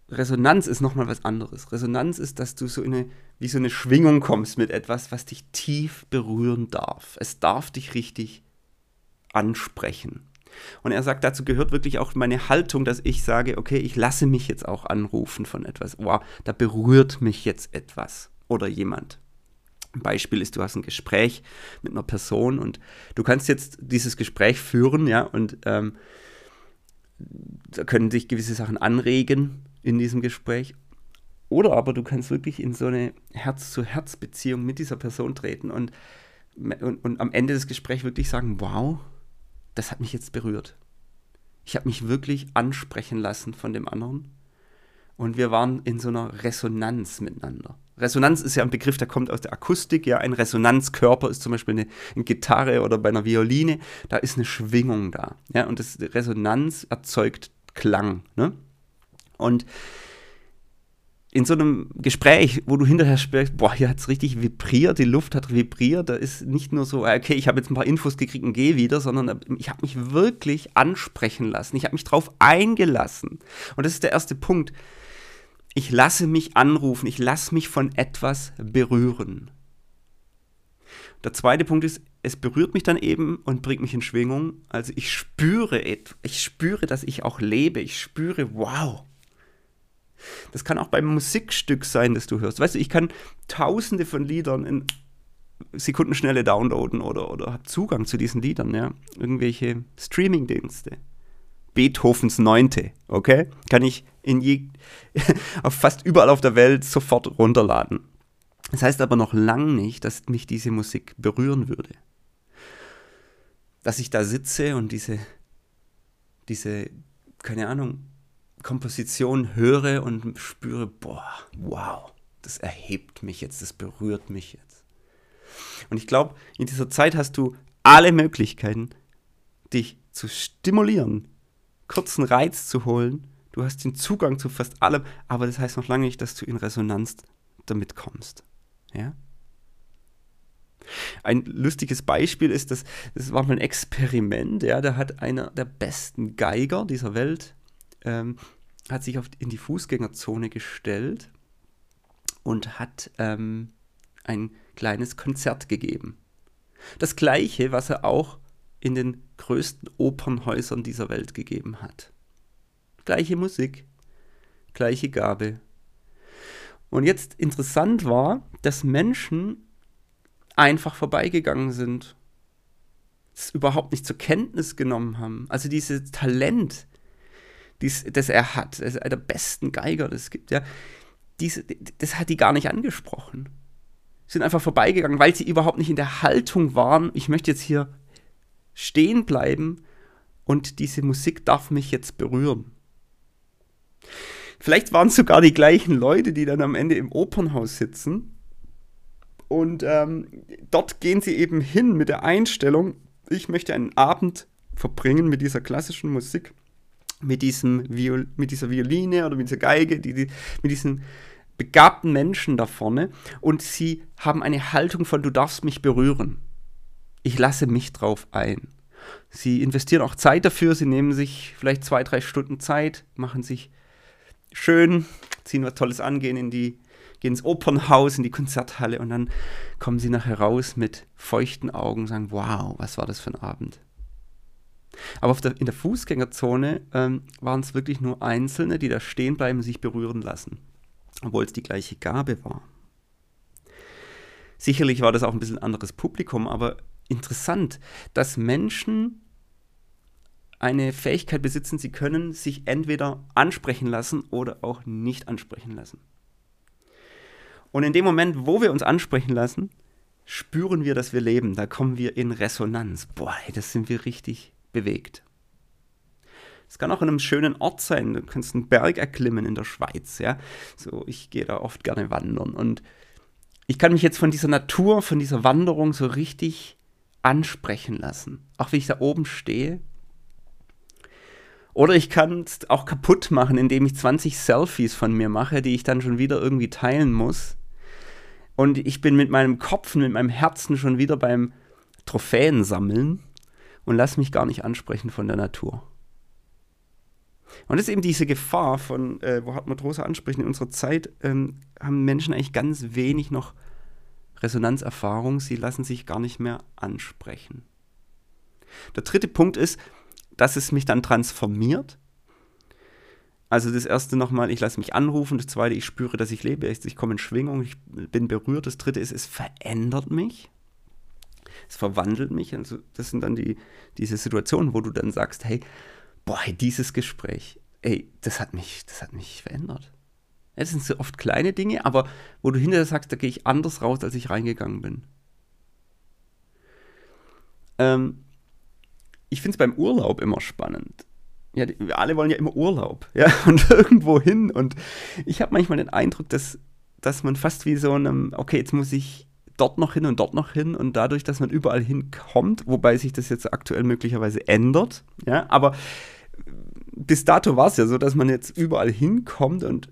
Resonanz ist nochmal was anderes. Resonanz ist, dass du so in eine, wie so eine Schwingung kommst mit etwas, was dich tief berühren darf. Es darf dich richtig ansprechen. Und er sagt, dazu gehört wirklich auch meine Haltung, dass ich sage, okay, ich lasse mich jetzt auch anrufen von etwas. Wow, da berührt mich jetzt etwas oder jemand. Ein Beispiel ist, du hast ein Gespräch mit einer Person und du kannst jetzt dieses Gespräch führen, ja, und ähm, da können sich gewisse Sachen anregen in diesem Gespräch. Oder aber du kannst wirklich in so eine Herz-zu-Herz-Beziehung mit dieser Person treten und, und, und am Ende des Gesprächs wirklich sagen, wow, das hat mich jetzt berührt. Ich habe mich wirklich ansprechen lassen von dem anderen. Und wir waren in so einer Resonanz miteinander. Resonanz ist ja ein Begriff, der kommt aus der Akustik. Ja, ein Resonanzkörper ist zum Beispiel eine, eine Gitarre oder bei einer Violine. Da ist eine Schwingung da. Ja, und das Resonanz erzeugt Klang. Ne? Und in so einem Gespräch, wo du hinterher spürst, boah, hier hat es richtig vibriert, die Luft hat vibriert, da ist nicht nur so, okay, ich habe jetzt ein paar Infos gekriegt und gehe wieder, sondern ich habe mich wirklich ansprechen lassen, ich habe mich drauf eingelassen. Und das ist der erste Punkt. Ich lasse mich anrufen, ich lasse mich von etwas berühren. Der zweite Punkt ist, es berührt mich dann eben und bringt mich in Schwingung. Also ich spüre, ich spüre, dass ich auch lebe. Ich spüre, wow, das kann auch beim Musikstück sein, das du hörst. Weißt du, ich kann tausende von Liedern in Sekundenschnelle downloaden oder, oder habe Zugang zu diesen Liedern, ja. Irgendwelche Streamingdienste. Beethovens Neunte, okay? Kann ich in je, auf fast überall auf der Welt sofort runterladen. Das heißt aber noch lang nicht, dass mich diese Musik berühren würde. Dass ich da sitze und diese, diese, keine Ahnung, Komposition höre und spüre, boah, wow, das erhebt mich jetzt, das berührt mich jetzt. Und ich glaube, in dieser Zeit hast du alle Möglichkeiten, dich zu stimulieren, kurzen Reiz zu holen. Du hast den Zugang zu fast allem, aber das heißt noch lange nicht, dass du in Resonanz damit kommst. Ja? Ein lustiges Beispiel ist, dass das war mal ein Experiment, ja, da hat einer der besten Geiger dieser Welt ähm, hat sich auf, in die Fußgängerzone gestellt und hat ähm, ein kleines Konzert gegeben. Das gleiche, was er auch in den größten Opernhäusern dieser Welt gegeben hat. Gleiche Musik, gleiche Gabe. Und jetzt interessant war, dass Menschen einfach vorbeigegangen sind, es überhaupt nicht zur Kenntnis genommen haben. Also dieses Talent, dies, das er hat. Ist einer der besten Geiger, das es gibt, ja. Diese, das hat die gar nicht angesprochen. Sind einfach vorbeigegangen, weil sie überhaupt nicht in der Haltung waren, ich möchte jetzt hier stehen bleiben und diese Musik darf mich jetzt berühren. Vielleicht waren es sogar die gleichen Leute, die dann am Ende im Opernhaus sitzen. Und ähm, dort gehen sie eben hin mit der Einstellung, ich möchte einen Abend verbringen mit dieser klassischen Musik mit, diesem Viol mit dieser Violine oder mit dieser Geige, die, die, mit diesen begabten Menschen da vorne und sie haben eine Haltung von, du darfst mich berühren. Ich lasse mich drauf ein. Sie investieren auch Zeit dafür, sie nehmen sich vielleicht zwei, drei Stunden Zeit, machen sich schön, ziehen was Tolles an, gehen in die, gehen ins Opernhaus, in die Konzerthalle und dann kommen sie nachher raus mit feuchten Augen und sagen, wow, was war das für ein Abend. Aber der, in der Fußgängerzone ähm, waren es wirklich nur Einzelne, die da stehen bleiben und sich berühren lassen, obwohl es die gleiche Gabe war. Sicherlich war das auch ein bisschen anderes Publikum, aber interessant, dass Menschen eine Fähigkeit besitzen, sie können sich entweder ansprechen lassen oder auch nicht ansprechen lassen. Und in dem Moment, wo wir uns ansprechen lassen, spüren wir, dass wir leben. Da kommen wir in Resonanz. Boah, das sind wir richtig bewegt. Es kann auch in einem schönen Ort sein. Du kannst einen Berg erklimmen in der Schweiz. Ja? So, ich gehe da oft gerne wandern. Und ich kann mich jetzt von dieser Natur, von dieser Wanderung so richtig ansprechen lassen. Auch wenn ich da oben stehe oder ich kann es auch kaputt machen, indem ich 20 Selfies von mir mache, die ich dann schon wieder irgendwie teilen muss. Und ich bin mit meinem Kopf, mit meinem Herzen schon wieder beim Trophäen sammeln und lasse mich gar nicht ansprechen von der Natur. Und das ist eben diese Gefahr von, äh, wo Hartmut Rosa anspricht, in unserer Zeit ähm, haben Menschen eigentlich ganz wenig noch Resonanzerfahrung, sie lassen sich gar nicht mehr ansprechen. Der dritte Punkt ist, dass es mich dann transformiert. Also das erste nochmal, ich lasse mich anrufen. Das zweite, ich spüre, dass ich lebe. Ich komme in Schwingung, ich bin berührt. Das dritte ist, es verändert mich. Es verwandelt mich. Also das sind dann die, diese Situationen, wo du dann sagst, hey, boah, dieses Gespräch, ey, das hat mich, das hat mich verändert. Das sind so oft kleine Dinge, aber wo du hinterher sagst, da gehe ich anders raus, als ich reingegangen bin. Ähm, ich finde es beim Urlaub immer spannend. Ja, die, alle wollen ja immer Urlaub, ja, und irgendwo hin. Und ich habe manchmal den Eindruck, dass, dass man fast wie so einem, okay, jetzt muss ich dort noch hin und dort noch hin und dadurch, dass man überall hinkommt, wobei sich das jetzt aktuell möglicherweise ändert, ja, aber bis dato war es ja so, dass man jetzt überall hinkommt und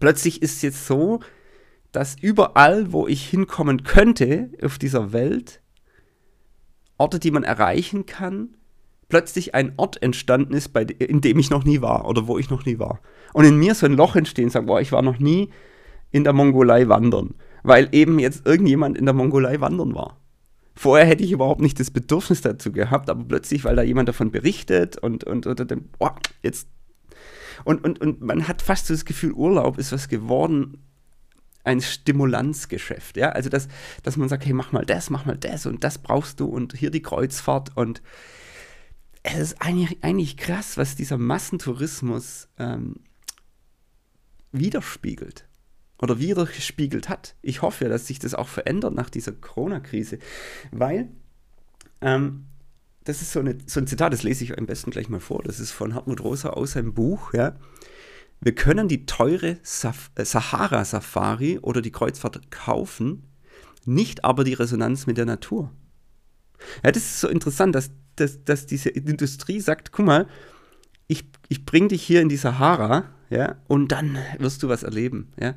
plötzlich ist es jetzt so, dass überall, wo ich hinkommen könnte auf dieser Welt, Orte, die man erreichen kann, plötzlich ein Ort entstanden ist, bei, in dem ich noch nie war oder wo ich noch nie war. Und in mir so ein Loch entstehen sagen, boah, ich war noch nie in der Mongolei wandern, weil eben jetzt irgendjemand in der Mongolei wandern war. Vorher hätte ich überhaupt nicht das Bedürfnis dazu gehabt, aber plötzlich, weil da jemand davon berichtet und, und, und, und boah, jetzt. Und, und, und man hat fast so das Gefühl, Urlaub ist was geworden, ein Stimulanzgeschäft. Ja? Also, dass, dass man sagt, hey, mach mal das, mach mal das und das brauchst du und hier die Kreuzfahrt. Und es ist eigentlich, eigentlich krass, was dieser Massentourismus ähm, widerspiegelt oder widergespiegelt hat. Ich hoffe, dass sich das auch verändert nach dieser Corona-Krise, weil ähm, das ist so, eine, so, ein Zitat, das lese ich am besten gleich mal vor. Das ist von Hartmut Rosa aus seinem Buch. Ja. Wir können die teure äh, Sahara-Safari oder die Kreuzfahrt kaufen, nicht aber die Resonanz mit der Natur. Ja, das ist so interessant, dass, dass, dass diese Industrie sagt, guck mal, ich, ich bringe dich hier in die Sahara, ja, und dann wirst du was erleben, ja.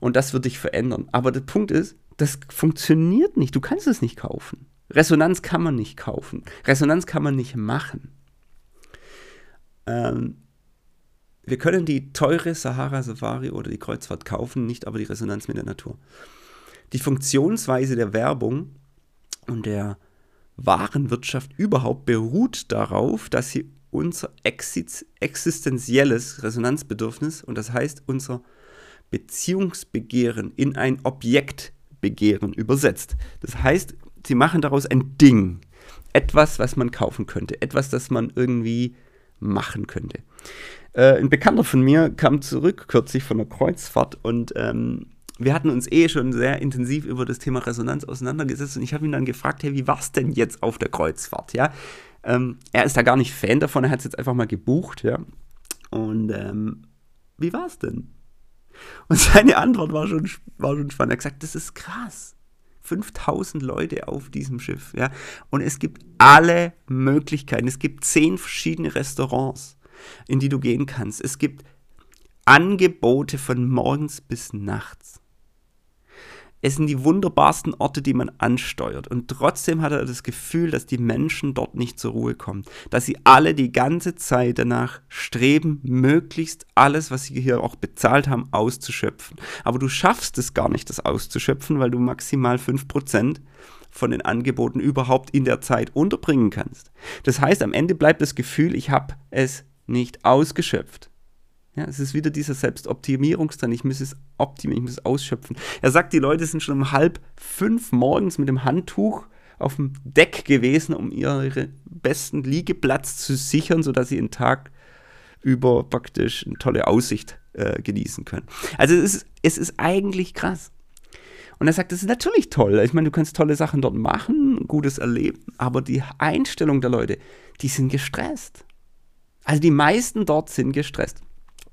Und das wird dich verändern. Aber der Punkt ist, das funktioniert nicht. Du kannst es nicht kaufen. Resonanz kann man nicht kaufen. Resonanz kann man nicht machen. Ähm, wir können die teure Sahara Safari oder die Kreuzfahrt kaufen, nicht aber die Resonanz mit der Natur. Die Funktionsweise der Werbung und der Warenwirtschaft überhaupt beruht darauf, dass sie unser existenzielles Resonanzbedürfnis und das heißt unser Beziehungsbegehren in ein Objektbegehren übersetzt. Das heißt, sie machen daraus ein Ding, etwas, was man kaufen könnte, etwas, das man irgendwie machen könnte. Äh, ein Bekannter von mir kam zurück kürzlich von der Kreuzfahrt und ähm, wir hatten uns eh schon sehr intensiv über das Thema Resonanz auseinandergesetzt und ich habe ihn dann gefragt, hey, wie war es denn jetzt auf der Kreuzfahrt? Ja, ähm, er ist da gar nicht Fan davon, er hat es jetzt einfach mal gebucht, ja. Und ähm, wie war es denn? Und seine Antwort war schon, war schon spannend. Er hat gesagt, das ist krass. 5000 Leute auf diesem Schiff, ja. Und es gibt alle Möglichkeiten. Es gibt zehn verschiedene Restaurants in die du gehen kannst. Es gibt Angebote von morgens bis nachts. Es sind die wunderbarsten Orte, die man ansteuert. Und trotzdem hat er das Gefühl, dass die Menschen dort nicht zur Ruhe kommen. Dass sie alle die ganze Zeit danach streben, möglichst alles, was sie hier auch bezahlt haben, auszuschöpfen. Aber du schaffst es gar nicht, das auszuschöpfen, weil du maximal 5% von den Angeboten überhaupt in der Zeit unterbringen kannst. Das heißt, am Ende bleibt das Gefühl, ich habe es nicht ausgeschöpft. Ja, es ist wieder dieser Selbstoptimierungstrend. Ich muss es optimieren, ich muss es ausschöpfen. Er sagt, die Leute sind schon um halb fünf morgens mit dem Handtuch auf dem Deck gewesen, um ihren besten Liegeplatz zu sichern, sodass sie den Tag über praktisch eine tolle Aussicht äh, genießen können. Also es ist, es ist eigentlich krass. Und er sagt, das ist natürlich toll. Ich meine, du kannst tolle Sachen dort machen, gutes erleben, aber die Einstellung der Leute, die sind gestresst. Also die meisten dort sind gestresst.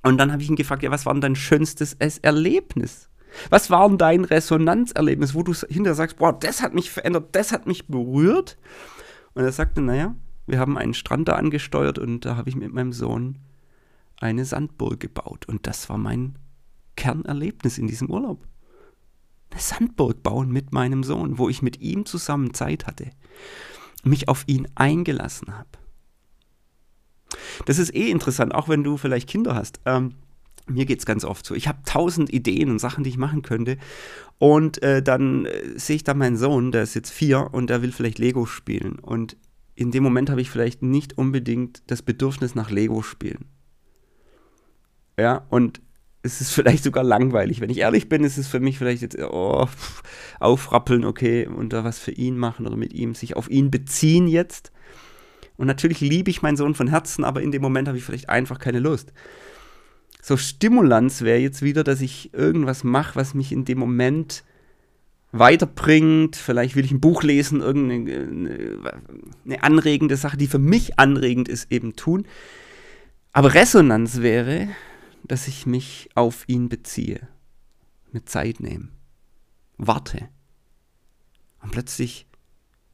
Und dann habe ich ihn gefragt, ja, was war denn dein schönstes Erlebnis? Was war denn dein Resonanzerlebnis, wo du hinterher sagst, boah, das hat mich verändert, das hat mich berührt? Und er sagte, naja, wir haben einen Strand da angesteuert und da habe ich mit meinem Sohn eine Sandburg gebaut. Und das war mein Kernerlebnis in diesem Urlaub. Eine Sandburg bauen mit meinem Sohn, wo ich mit ihm zusammen Zeit hatte, mich auf ihn eingelassen habe. Das ist eh interessant, auch wenn du vielleicht Kinder hast. Ähm, mir geht es ganz oft so. Ich habe tausend Ideen und Sachen, die ich machen könnte. Und äh, dann äh, sehe ich da meinen Sohn, der ist jetzt vier und der will vielleicht Lego spielen. Und in dem Moment habe ich vielleicht nicht unbedingt das Bedürfnis nach Lego spielen. Ja, und es ist vielleicht sogar langweilig. Wenn ich ehrlich bin, ist es für mich vielleicht jetzt oh, aufrappeln, okay, und da was für ihn machen oder mit ihm sich auf ihn beziehen jetzt. Und natürlich liebe ich meinen Sohn von Herzen, aber in dem Moment habe ich vielleicht einfach keine Lust. So Stimulanz wäre jetzt wieder, dass ich irgendwas mache, was mich in dem Moment weiterbringt. Vielleicht will ich ein Buch lesen, irgendeine eine anregende Sache, die für mich anregend ist, eben tun. Aber Resonanz wäre, dass ich mich auf ihn beziehe, mir Zeit nehme, warte. Und plötzlich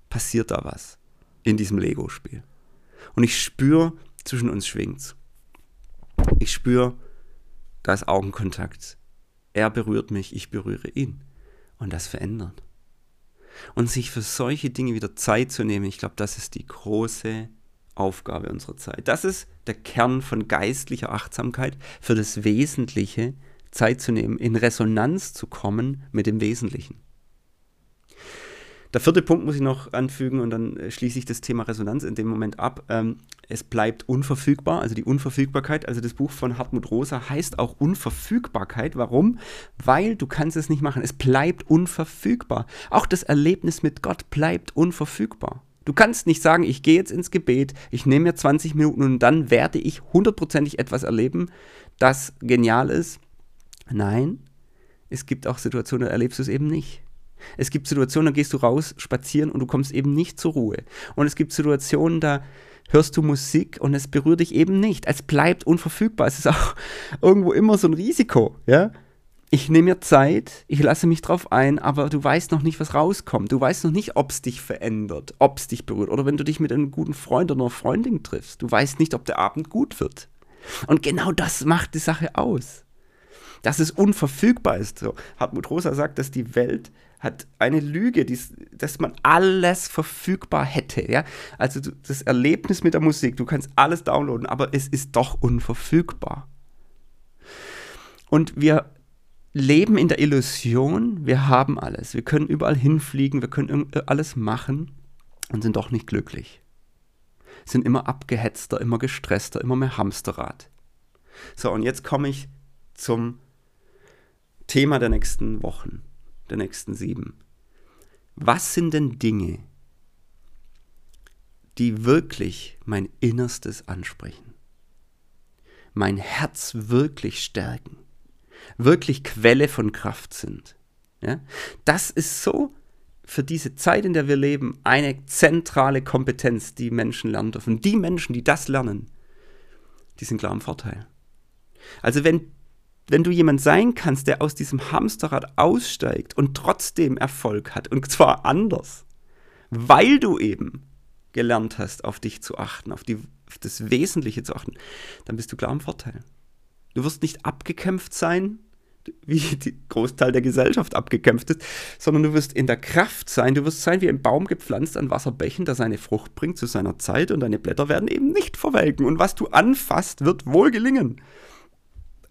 passiert da was in diesem Lego-Spiel. Und ich spüre, zwischen uns schwingt's. Ich spüre, da ist Augenkontakt. Er berührt mich, ich berühre ihn. Und das verändert. Und sich für solche Dinge wieder Zeit zu nehmen, ich glaube, das ist die große Aufgabe unserer Zeit. Das ist der Kern von geistlicher Achtsamkeit, für das Wesentliche Zeit zu nehmen, in Resonanz zu kommen mit dem Wesentlichen. Der vierte Punkt muss ich noch anfügen und dann äh, schließe ich das Thema Resonanz in dem Moment ab. Ähm, es bleibt unverfügbar, also die Unverfügbarkeit. Also das Buch von Hartmut Rosa heißt auch Unverfügbarkeit. Warum? Weil du kannst es nicht machen. Es bleibt unverfügbar. Auch das Erlebnis mit Gott bleibt unverfügbar. Du kannst nicht sagen, ich gehe jetzt ins Gebet, ich nehme mir 20 Minuten und dann werde ich hundertprozentig etwas erleben, das genial ist. Nein, es gibt auch Situationen, da erlebst du es eben nicht. Es gibt Situationen, da gehst du raus spazieren und du kommst eben nicht zur Ruhe. Und es gibt Situationen, da hörst du Musik und es berührt dich eben nicht. Es bleibt unverfügbar. Es ist auch irgendwo immer so ein Risiko, ja. Ich nehme mir Zeit, ich lasse mich drauf ein, aber du weißt noch nicht, was rauskommt. Du weißt noch nicht, ob es dich verändert, ob es dich berührt. Oder wenn du dich mit einem guten Freund oder einer Freundin triffst, du weißt nicht, ob der Abend gut wird. Und genau das macht die Sache aus. Dass es unverfügbar ist. So, Hartmut Rosa sagt, dass die Welt hat eine Lüge, die, dass man alles verfügbar hätte. Ja? Also das Erlebnis mit der Musik, du kannst alles downloaden, aber es ist doch unverfügbar. Und wir leben in der Illusion, wir haben alles. Wir können überall hinfliegen, wir können alles machen und sind doch nicht glücklich. Sind immer abgehetzter, immer gestresster, immer mehr Hamsterrad. So, und jetzt komme ich zum Thema der nächsten Wochen der nächsten sieben. Was sind denn Dinge, die wirklich mein Innerstes ansprechen? Mein Herz wirklich stärken? Wirklich Quelle von Kraft sind? Ja? Das ist so für diese Zeit, in der wir leben, eine zentrale Kompetenz, die Menschen lernen dürfen. Die Menschen, die das lernen, die sind klar im Vorteil. Also wenn wenn du jemand sein kannst, der aus diesem Hamsterrad aussteigt und trotzdem Erfolg hat, und zwar anders, weil du eben gelernt hast, auf dich zu achten, auf, die, auf das Wesentliche zu achten, dann bist du klar im Vorteil. Du wirst nicht abgekämpft sein wie der Großteil der Gesellschaft abgekämpft ist, sondern du wirst in der Kraft sein, du wirst sein wie ein Baum gepflanzt an Wasserbächen, der seine Frucht bringt zu seiner Zeit und deine Blätter werden eben nicht verwelken und was du anfasst, wird wohl gelingen.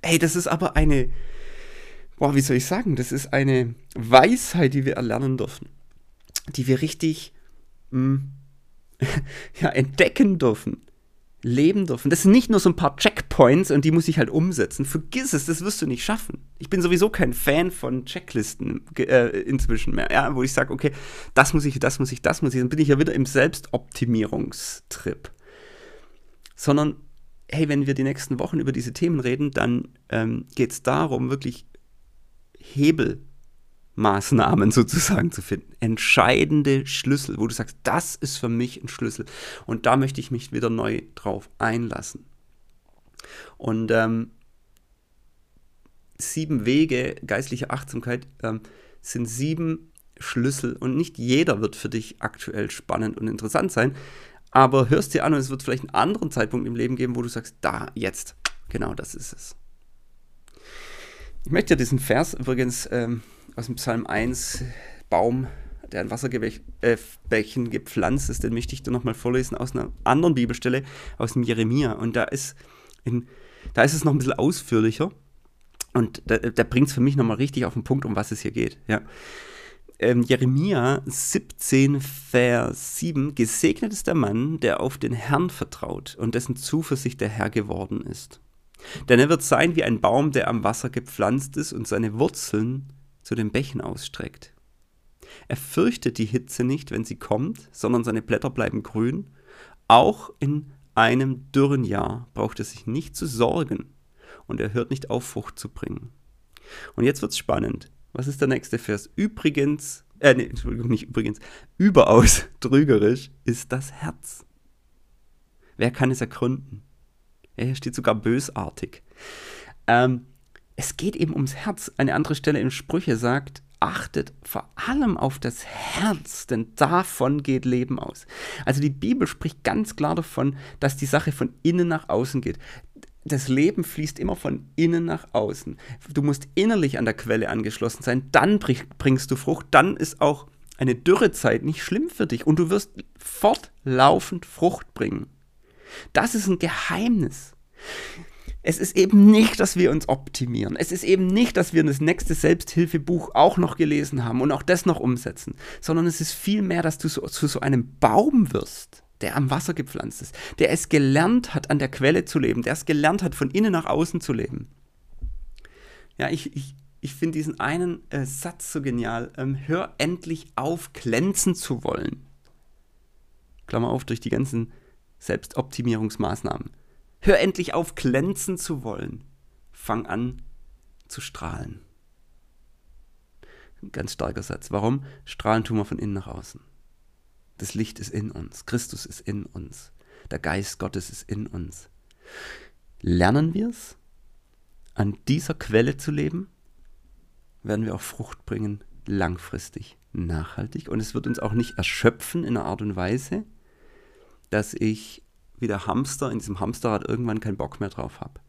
Ey, das ist aber eine, boah, wie soll ich sagen, das ist eine Weisheit, die wir erlernen dürfen, die wir richtig mh, hm, ja, entdecken dürfen leben dürfen. Das sind nicht nur so ein paar Checkpoints und die muss ich halt umsetzen. Vergiss es, das wirst du nicht schaffen. Ich bin sowieso kein Fan von Checklisten äh, inzwischen mehr, ja, wo ich sage, okay, das muss ich, das muss ich, das muss ich. Dann bin ich ja wieder im Selbstoptimierungstrip. Sondern, hey, wenn wir die nächsten Wochen über diese Themen reden, dann ähm, geht es darum, wirklich Hebel Maßnahmen sozusagen zu finden. Entscheidende Schlüssel, wo du sagst, das ist für mich ein Schlüssel. Und da möchte ich mich wieder neu drauf einlassen. Und ähm, sieben Wege geistlicher Achtsamkeit ähm, sind sieben Schlüssel und nicht jeder wird für dich aktuell spannend und interessant sein. Aber hörst dir an und es wird vielleicht einen anderen Zeitpunkt im Leben geben, wo du sagst, da, jetzt, genau das ist es. Ich möchte dir diesen Vers übrigens ähm, aus dem Psalm 1, Baum, der an Wasserbächen äh, gepflanzt ist, den möchte ich dir nochmal vorlesen aus einer anderen Bibelstelle, aus dem Jeremia. Und da ist, in, da ist es noch ein bisschen ausführlicher. Und da, da bringt es für mich nochmal richtig auf den Punkt, um was es hier geht. Ja. Ähm, Jeremia 17, Vers 7, gesegnet ist der Mann, der auf den Herrn vertraut und dessen Zuversicht der Herr geworden ist. Denn er wird sein wie ein Baum, der am Wasser gepflanzt ist und seine Wurzeln zu den Bächen ausstreckt. Er fürchtet die Hitze nicht, wenn sie kommt, sondern seine Blätter bleiben grün. Auch in einem dürren Jahr braucht er sich nicht zu sorgen und er hört nicht auf, Frucht zu bringen. Und jetzt wird's spannend. Was ist der nächste Vers? Übrigens, äh, nee, Entschuldigung, nicht übrigens, überaus trügerisch ist das Herz. Wer kann es ergründen? Ja, hier steht sogar bösartig. Ähm, es geht eben ums Herz. Eine andere Stelle in Sprüche sagt, achtet vor allem auf das Herz, denn davon geht Leben aus. Also die Bibel spricht ganz klar davon, dass die Sache von innen nach außen geht. Das Leben fließt immer von innen nach außen. Du musst innerlich an der Quelle angeschlossen sein, dann bringst du Frucht, dann ist auch eine Dürrezeit nicht schlimm für dich und du wirst fortlaufend Frucht bringen. Das ist ein Geheimnis. Es ist eben nicht, dass wir uns optimieren. Es ist eben nicht, dass wir das nächste Selbsthilfebuch auch noch gelesen haben und auch das noch umsetzen, sondern es ist vielmehr, dass du so, zu so einem Baum wirst, der am Wasser gepflanzt ist, der es gelernt hat, an der Quelle zu leben, der es gelernt hat, von innen nach außen zu leben. Ja, ich, ich, ich finde diesen einen äh, Satz so genial. Ähm, hör endlich auf, glänzen zu wollen. Klammer auf, durch die ganzen Selbstoptimierungsmaßnahmen. Hör endlich auf, glänzen zu wollen. Fang an zu strahlen. Ein ganz starker Satz. Warum? Strahlen tun wir von innen nach außen. Das Licht ist in uns. Christus ist in uns. Der Geist Gottes ist in uns. Lernen wir es, an dieser Quelle zu leben, werden wir auch Frucht bringen, langfristig, nachhaltig. Und es wird uns auch nicht erschöpfen in einer Art und Weise, dass ich wie der Hamster in diesem Hamsterrad irgendwann keinen Bock mehr drauf habe.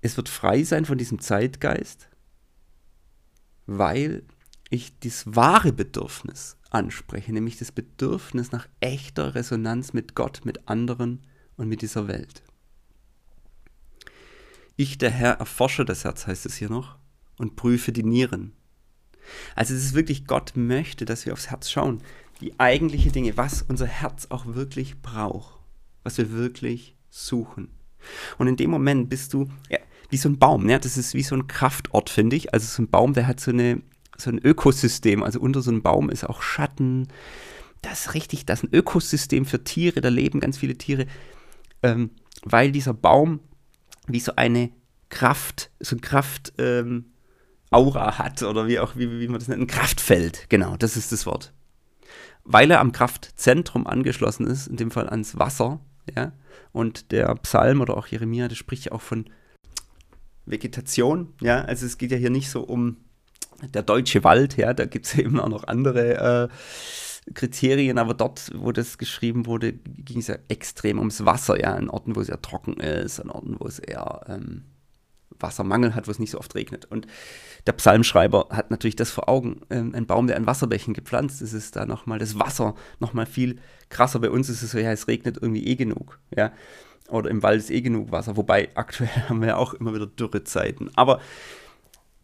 Es wird frei sein von diesem Zeitgeist, weil ich das wahre Bedürfnis anspreche, nämlich das Bedürfnis nach echter Resonanz mit Gott, mit anderen und mit dieser Welt. Ich, der Herr, erforsche das Herz, heißt es hier noch, und prüfe die Nieren. Also es ist wirklich, Gott möchte, dass wir aufs Herz schauen, die eigentliche Dinge, was unser Herz auch wirklich braucht was wir wirklich suchen. Und in dem Moment bist du ja, wie so ein Baum. Ja? Das ist wie so ein Kraftort, finde ich. Also so ein Baum, der hat so, eine, so ein Ökosystem. Also unter so einem Baum ist auch Schatten. Das ist richtig, das ist ein Ökosystem für Tiere. Da leben ganz viele Tiere. Ähm, weil dieser Baum wie so eine Kraft, so ein Kraft... Ähm, hat oder wie auch, wie, wie man das nennt, ein Kraftfeld. Genau, das ist das Wort. Weil er am Kraftzentrum angeschlossen ist, in dem Fall ans Wasser, ja? Und der Psalm oder auch Jeremia, das spricht ja auch von Vegetation. Ja? Also es geht ja hier nicht so um der deutsche Wald, ja, da gibt es eben auch noch andere äh, Kriterien, aber dort, wo das geschrieben wurde, ging es ja extrem ums Wasser, ja, an Orten, wo es eher trocken ist, an Orten, wo es eher ähm, Wassermangel hat, wo es nicht so oft regnet. Und der Psalmschreiber hat natürlich das vor Augen. Ähm, ein Baum, der an Wasserbächen gepflanzt ist, ist da nochmal das Wasser nochmal viel krasser. Bei uns ist es so, ja, es regnet irgendwie eh genug. Ja. Oder im Wald ist eh genug Wasser. Wobei aktuell haben wir ja auch immer wieder Dürrezeiten. Aber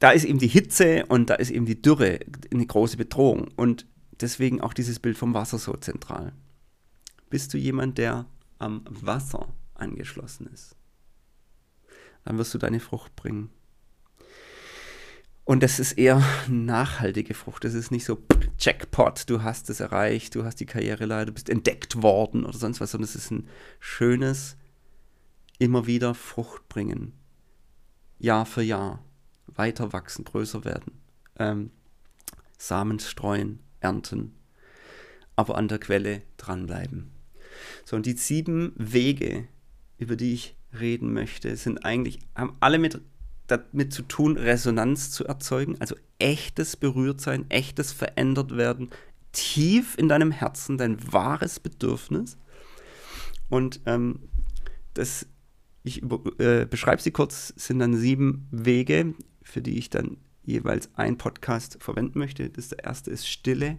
da ist eben die Hitze und da ist eben die Dürre eine große Bedrohung. Und deswegen auch dieses Bild vom Wasser so zentral. Bist du jemand, der am Wasser angeschlossen ist? Dann wirst du deine Frucht bringen. Und das ist eher nachhaltige Frucht. Das ist nicht so Jackpot, du hast es erreicht, du hast die Karriere leider, du bist entdeckt worden oder sonst was, sondern es ist ein schönes, immer wieder Frucht bringen. Jahr für Jahr. Weiter wachsen, größer werden. Ähm, Samen streuen, ernten. Aber an der Quelle dranbleiben. So, und die sieben Wege, über die ich reden möchte, sind eigentlich, haben alle mit, damit zu tun, Resonanz zu erzeugen, also echtes Berührtsein, echtes verändert werden, tief in deinem Herzen, dein wahres Bedürfnis. Und ähm, das ich äh, beschreibe sie kurz, sind dann sieben Wege, für die ich dann jeweils ein Podcast verwenden möchte. Das erste ist Stille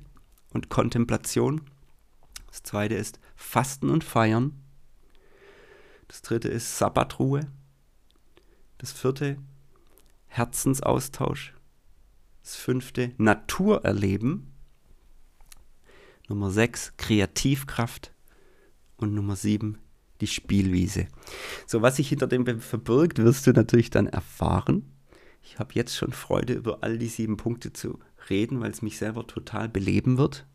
und Kontemplation. Das zweite ist Fasten und Feiern. Das dritte ist Sabbatruhe. Das vierte Herzensaustausch. Das fünfte Naturerleben. Nummer sechs Kreativkraft. Und Nummer sieben die Spielwiese. So, was sich hinter dem verbirgt, wirst du natürlich dann erfahren. Ich habe jetzt schon Freude, über all die sieben Punkte zu reden, weil es mich selber total beleben wird.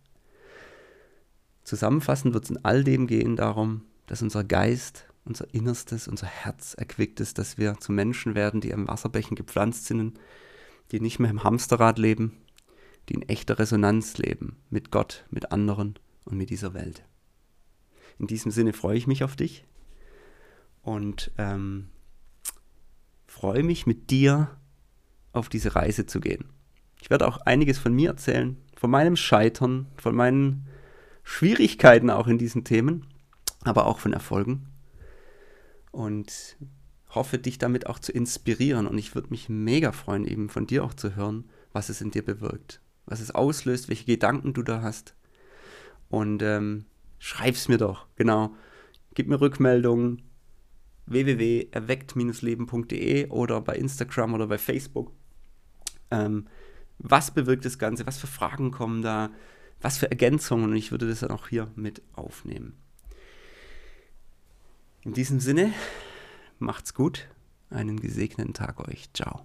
Zusammenfassend wird es in all dem gehen darum, dass unser Geist, unser Innerstes, unser Herz erquickt ist, dass wir zu Menschen werden, die am Wasserbecken gepflanzt sind, die nicht mehr im Hamsterrad leben, die in echter Resonanz leben mit Gott, mit anderen und mit dieser Welt. In diesem Sinne freue ich mich auf dich und ähm, freue mich mit dir auf diese Reise zu gehen. Ich werde auch einiges von mir erzählen, von meinem Scheitern, von meinen Schwierigkeiten auch in diesen Themen, aber auch von Erfolgen. Und hoffe, dich damit auch zu inspirieren. Und ich würde mich mega freuen, eben von dir auch zu hören, was es in dir bewirkt, was es auslöst, welche Gedanken du da hast. Und ähm, schreib's mir doch, genau. Gib mir Rückmeldungen www.erweckt-leben.de oder bei Instagram oder bei Facebook. Ähm, was bewirkt das Ganze? Was für Fragen kommen da? Was für Ergänzungen? Und ich würde das dann auch hier mit aufnehmen. In diesem Sinne, macht's gut. Einen gesegneten Tag euch. Ciao.